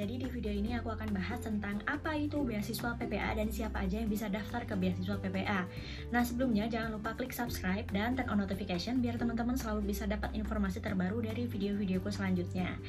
jadi di video ini aku akan bahas tentang apa itu beasiswa PPA dan siapa aja yang bisa daftar ke beasiswa PPA. Nah, sebelumnya jangan lupa klik subscribe dan turn on notification biar teman-teman selalu bisa dapat informasi terbaru dari video-videoku selanjutnya.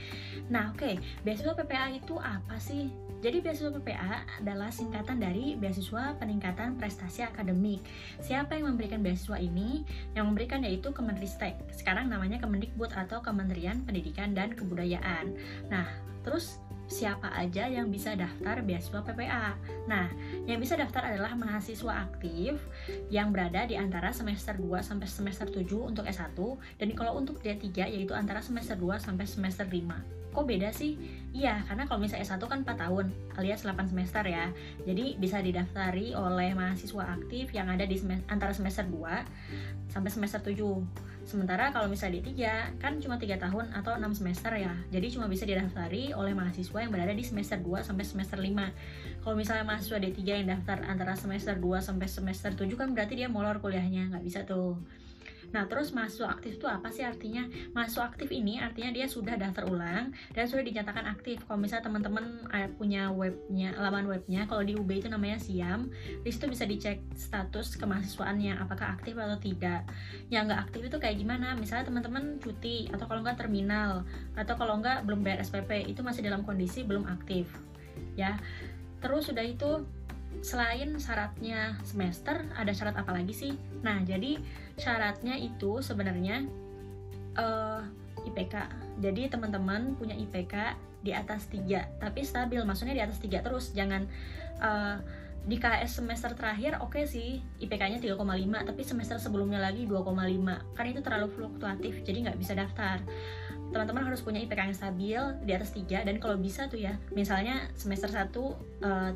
Nah, oke, okay, beasiswa PPA itu apa sih? Jadi beasiswa PPA adalah singkatan dari beasiswa peningkatan prestasi akademik. Siapa yang memberikan beasiswa ini? Yang memberikan yaitu Kemenristek. Sekarang namanya Kemendikbud atau Kementerian Pendidikan dan Kebudayaan. Nah, Terus siapa aja yang bisa daftar beasiswa PPA. Nah, yang bisa daftar adalah mahasiswa aktif yang berada di antara semester 2 sampai semester 7 untuk S1 dan kalau untuk D3 yaitu antara semester 2 sampai semester 5 kok beda sih? Iya, karena kalau misalnya S1 kan 4 tahun alias 8 semester ya. Jadi bisa didaftari oleh mahasiswa aktif yang ada di semester, antara semester 2 sampai semester 7. Sementara kalau misalnya D3 kan cuma 3 tahun atau 6 semester ya. Jadi cuma bisa didaftari oleh mahasiswa yang berada di semester 2 sampai semester 5. Kalau misalnya mahasiswa D3 yang daftar antara semester 2 sampai semester 7 kan berarti dia molor kuliahnya, nggak bisa tuh. Nah, terus mahasiswa aktif itu apa sih artinya? Mahasiswa aktif ini artinya dia sudah daftar ulang dan sudah dinyatakan aktif. Kalau misalnya teman-teman eh, punya webnya, laman webnya, kalau di UB itu namanya Siam, di situ bisa dicek status kemahasiswaannya, apakah aktif atau tidak. Yang nggak aktif itu kayak gimana? Misalnya teman-teman cuti, atau kalau nggak terminal, atau kalau nggak belum bayar SPP, itu masih dalam kondisi belum aktif. Ya, terus sudah itu selain syaratnya semester ada syarat apa lagi sih? Nah jadi syaratnya itu sebenarnya uh, eh, IPK jadi teman-teman punya IPK di atas 3 tapi stabil maksudnya di atas 3 terus. Jangan uh, di KS semester terakhir oke okay sih IPK-nya 3,5 tapi semester sebelumnya lagi 2,5 kan itu terlalu fluktuatif jadi nggak bisa daftar teman-teman harus punya IPK yang stabil di atas 3 dan kalau bisa tuh ya misalnya semester 1 uh, 3,0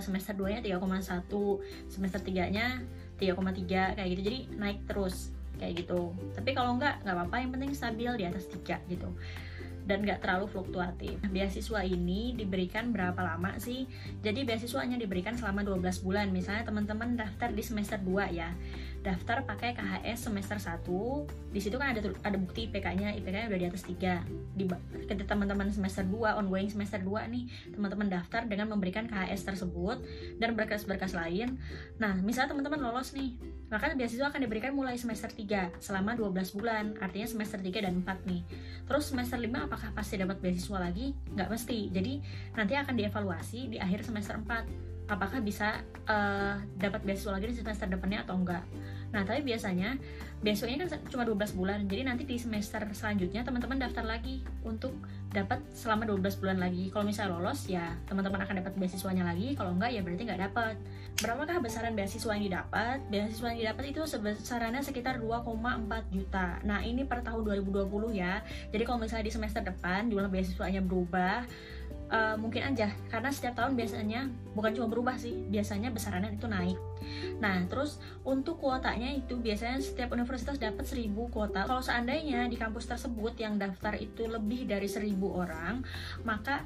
semester 2 nya 3,1 semester 3 nya 3,3 kayak gitu jadi naik terus kayak gitu tapi kalau enggak nggak apa-apa yang penting stabil di atas 3 gitu dan nggak terlalu fluktuatif. Beasiswa ini diberikan berapa lama sih? Jadi beasiswanya diberikan selama 12 bulan. Misalnya teman-teman daftar di semester 2 ya daftar pakai KHS semester 1 di situ kan ada ada bukti IPK-nya IPK-nya udah di atas 3 di ketika teman-teman semester 2 ongoing semester 2 nih teman-teman daftar dengan memberikan KHS tersebut dan berkas-berkas lain. Nah misalnya teman-teman lolos nih maka beasiswa akan diberikan mulai semester 3 selama 12 bulan artinya semester 3 dan 4 nih. Terus semester 5 apakah pasti dapat beasiswa lagi? nggak mesti. Jadi nanti akan dievaluasi di akhir semester 4 apakah bisa uh, dapat beasiswa lagi di semester depannya atau enggak. Nah, tapi biasanya beasiswanya kan cuma 12 bulan. Jadi nanti di semester selanjutnya teman-teman daftar lagi untuk dapat selama 12 bulan lagi. Kalau misalnya lolos ya teman-teman akan dapat beasiswanya lagi. Kalau enggak ya berarti nggak dapat. Berapakah besaran beasiswa yang didapat? Beasiswa yang didapat itu besarannya sekitar 2,4 juta. Nah, ini per tahun 2020 ya. Jadi kalau misalnya di semester depan jumlah beasiswanya berubah uh, mungkin aja. Karena setiap tahun biasanya bukan cuma berubah sih biasanya besarannya itu naik. Nah terus untuk kuotanya itu biasanya setiap universitas dapat 1000 kuota. Kalau seandainya di kampus tersebut yang daftar itu lebih dari 1000 orang maka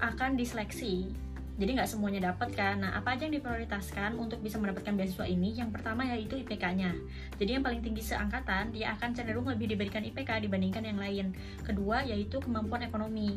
akan diseleksi jadi nggak semuanya dapat kan? Nah apa aja yang diprioritaskan untuk bisa mendapatkan beasiswa ini? Yang pertama yaitu IPK-nya jadi yang paling tinggi seangkatan dia akan cenderung lebih diberikan IPK dibandingkan yang lain. Kedua yaitu kemampuan ekonomi.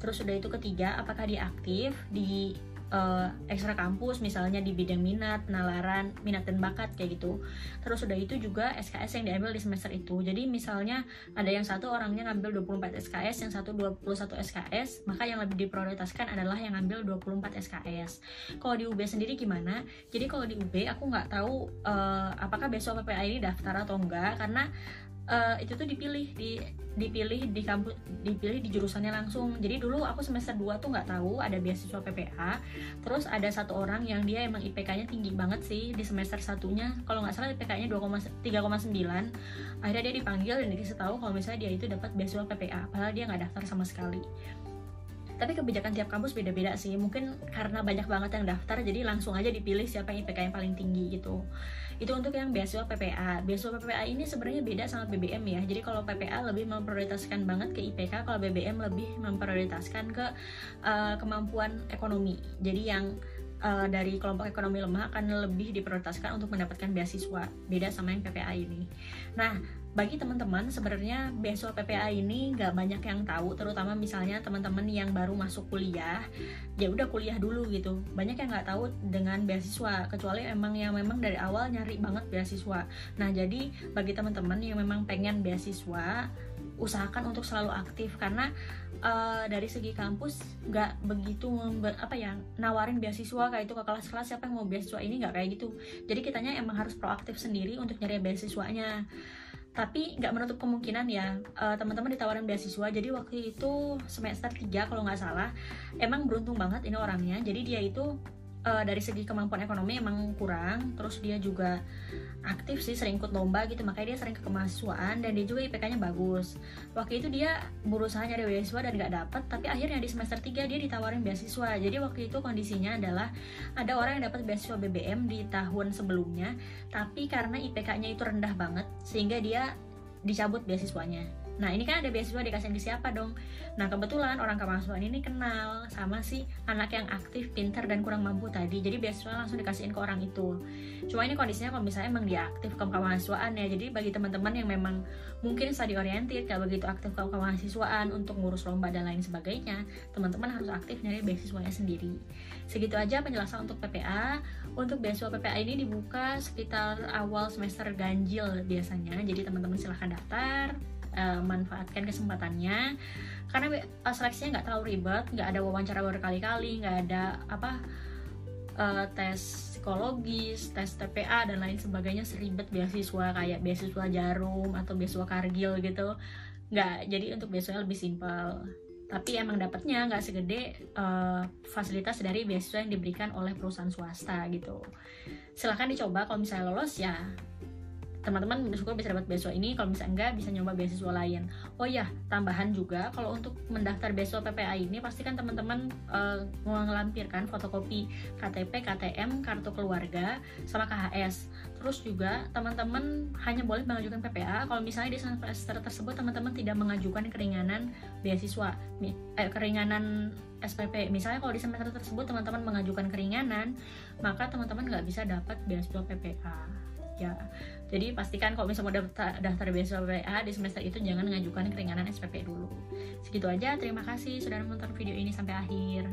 Terus sudah itu ketiga apakah dia aktif di uh, ekstra kampus misalnya di bidang minat, nalaran, minat dan bakat kayak gitu. Terus udah itu juga SKS yang diambil di semester itu. Jadi misalnya ada yang satu orangnya ngambil 24 SKS, yang satu 21 SKS, maka yang lebih diprioritaskan adalah yang ngambil 24 SKS. Kalau di UB sendiri gimana? Jadi kalau di UB aku nggak tahu uh, apakah besok PPA ini daftar atau enggak karena uh, itu tuh dipilih di dipilih di kampus dipilih di jurusannya langsung. Jadi dulu aku semester 2 tuh nggak tahu ada beasiswa PPA terus ada satu orang yang dia emang IPK-nya tinggi banget sih di semester satunya. Kalau nggak salah IPK-nya 3,9 akhirnya dia dipanggil dan dikasih tahu kalau misalnya dia itu dapat beasiswa PPA padahal dia nggak daftar sama sekali tapi kebijakan tiap kampus beda-beda sih. Mungkin karena banyak banget yang daftar jadi langsung aja dipilih siapa yang IPK yang paling tinggi gitu. Itu untuk yang beasiswa PPA beasiswa PPA ini sebenarnya beda sama BBM ya. Jadi kalau PPA lebih memprioritaskan banget ke IPK kalau BBM lebih memprioritaskan ke uh, kemampuan ekonomi. Jadi yang uh, dari kelompok ekonomi lemah akan lebih diprioritaskan untuk mendapatkan beasiswa. Beda sama yang PPA ini. Nah bagi teman-teman sebenarnya beasiswa PPA ini nggak banyak yang tahu terutama misalnya teman-teman yang baru masuk kuliah ya udah kuliah dulu gitu. Banyak yang nggak tahu dengan beasiswa kecuali emang yang memang dari awal nyari banget beasiswa. Nah jadi bagi teman-teman yang memang pengen beasiswa usahakan untuk selalu aktif karena uh, dari segi kampus nggak begitu member, apa ya nawarin beasiswa kayak itu ke kelas-kelas siapa yang mau beasiswa ini nggak kayak gitu. Jadi kitanya emang harus proaktif sendiri untuk nyari beasiswanya tapi nggak menutup kemungkinan ya uh, teman-teman ditawarin beasiswa. Jadi waktu itu semester 3 kalau nggak salah emang beruntung banget ini orangnya. Jadi dia itu uh, dari segi kemampuan ekonomi emang kurang terus dia juga aktif sih sering ikut lomba gitu makanya dia sering ke kemahasiswaan dan dia juga IPK-nya bagus. Waktu itu dia berusaha nyari beasiswa dan nggak dapet tapi akhirnya di semester 3 dia ditawarin beasiswa. Jadi waktu itu kondisinya adalah ada orang yang dapat beasiswa BBM di tahun sebelumnya tapi karena IPK-nya itu rendah banget sehingga dia dicabut beasiswanya Nah ini kan ada beasiswa dikasih ke siapa dong? Nah kebetulan orang kemahasiswaan ini kenal sama si anak yang aktif, pinter dan kurang mampu tadi. Jadi beasiswa langsung dikasihin ke orang itu. Cuma ini kondisinya kalau misalnya emang dia aktif ke kemahasiswaan ya. Jadi bagi teman-teman yang memang mungkin study oriented, gak begitu aktif ke kemahasiswaan untuk ngurus lomba dan lain sebagainya, teman-teman harus aktif nyari beasiswanya sendiri. Segitu aja penjelasan untuk PPA. Untuk beasiswa PPA ini dibuka sekitar awal semester ganjil biasanya. Jadi teman-teman silahkan daftar uh, manfaatkan kesempatannya. Karena uh, seleksinya nggak terlalu ribet nggak ada wawancara berkali-kali nggak ada apa uh, tes psikologis tes TPA dan lain sebagainya seribet beasiswa kayak beasiswa jarum atau beasiswa kargil gitu. Nggak jadi untuk beasiswa lebih simpel. Tapi emang dapatnya nggak segede uh, fasilitas dari beasiswa yang diberikan oleh perusahaan swasta gitu. Silahkan dicoba kalau misalnya lolos ya teman-teman bersyukur bisa dapat beasiswa ini. Kalau misalnya enggak bisa nyoba beasiswa lain. Oh ya tambahan juga kalau untuk mendaftar beasiswa PPA ini pastikan teman-teman uh, ngelampirkan fotokopi KTP KTM kartu keluarga sama KHS terus juga teman-teman hanya boleh mengajukan PPA kalau misalnya di semester tersebut teman-teman tidak mengajukan keringanan beasiswa eh, keringanan SPP misalnya kalau di semester tersebut teman-teman mengajukan keringanan maka teman-teman nggak bisa dapat beasiswa PPA ya. Jadi pastikan kalau misalnya mau daftar, daftar beasiswa PPA di semester itu jangan mengajukan keringanan SPP dulu. Segitu aja. Terima kasih sudah menonton video ini sampai akhir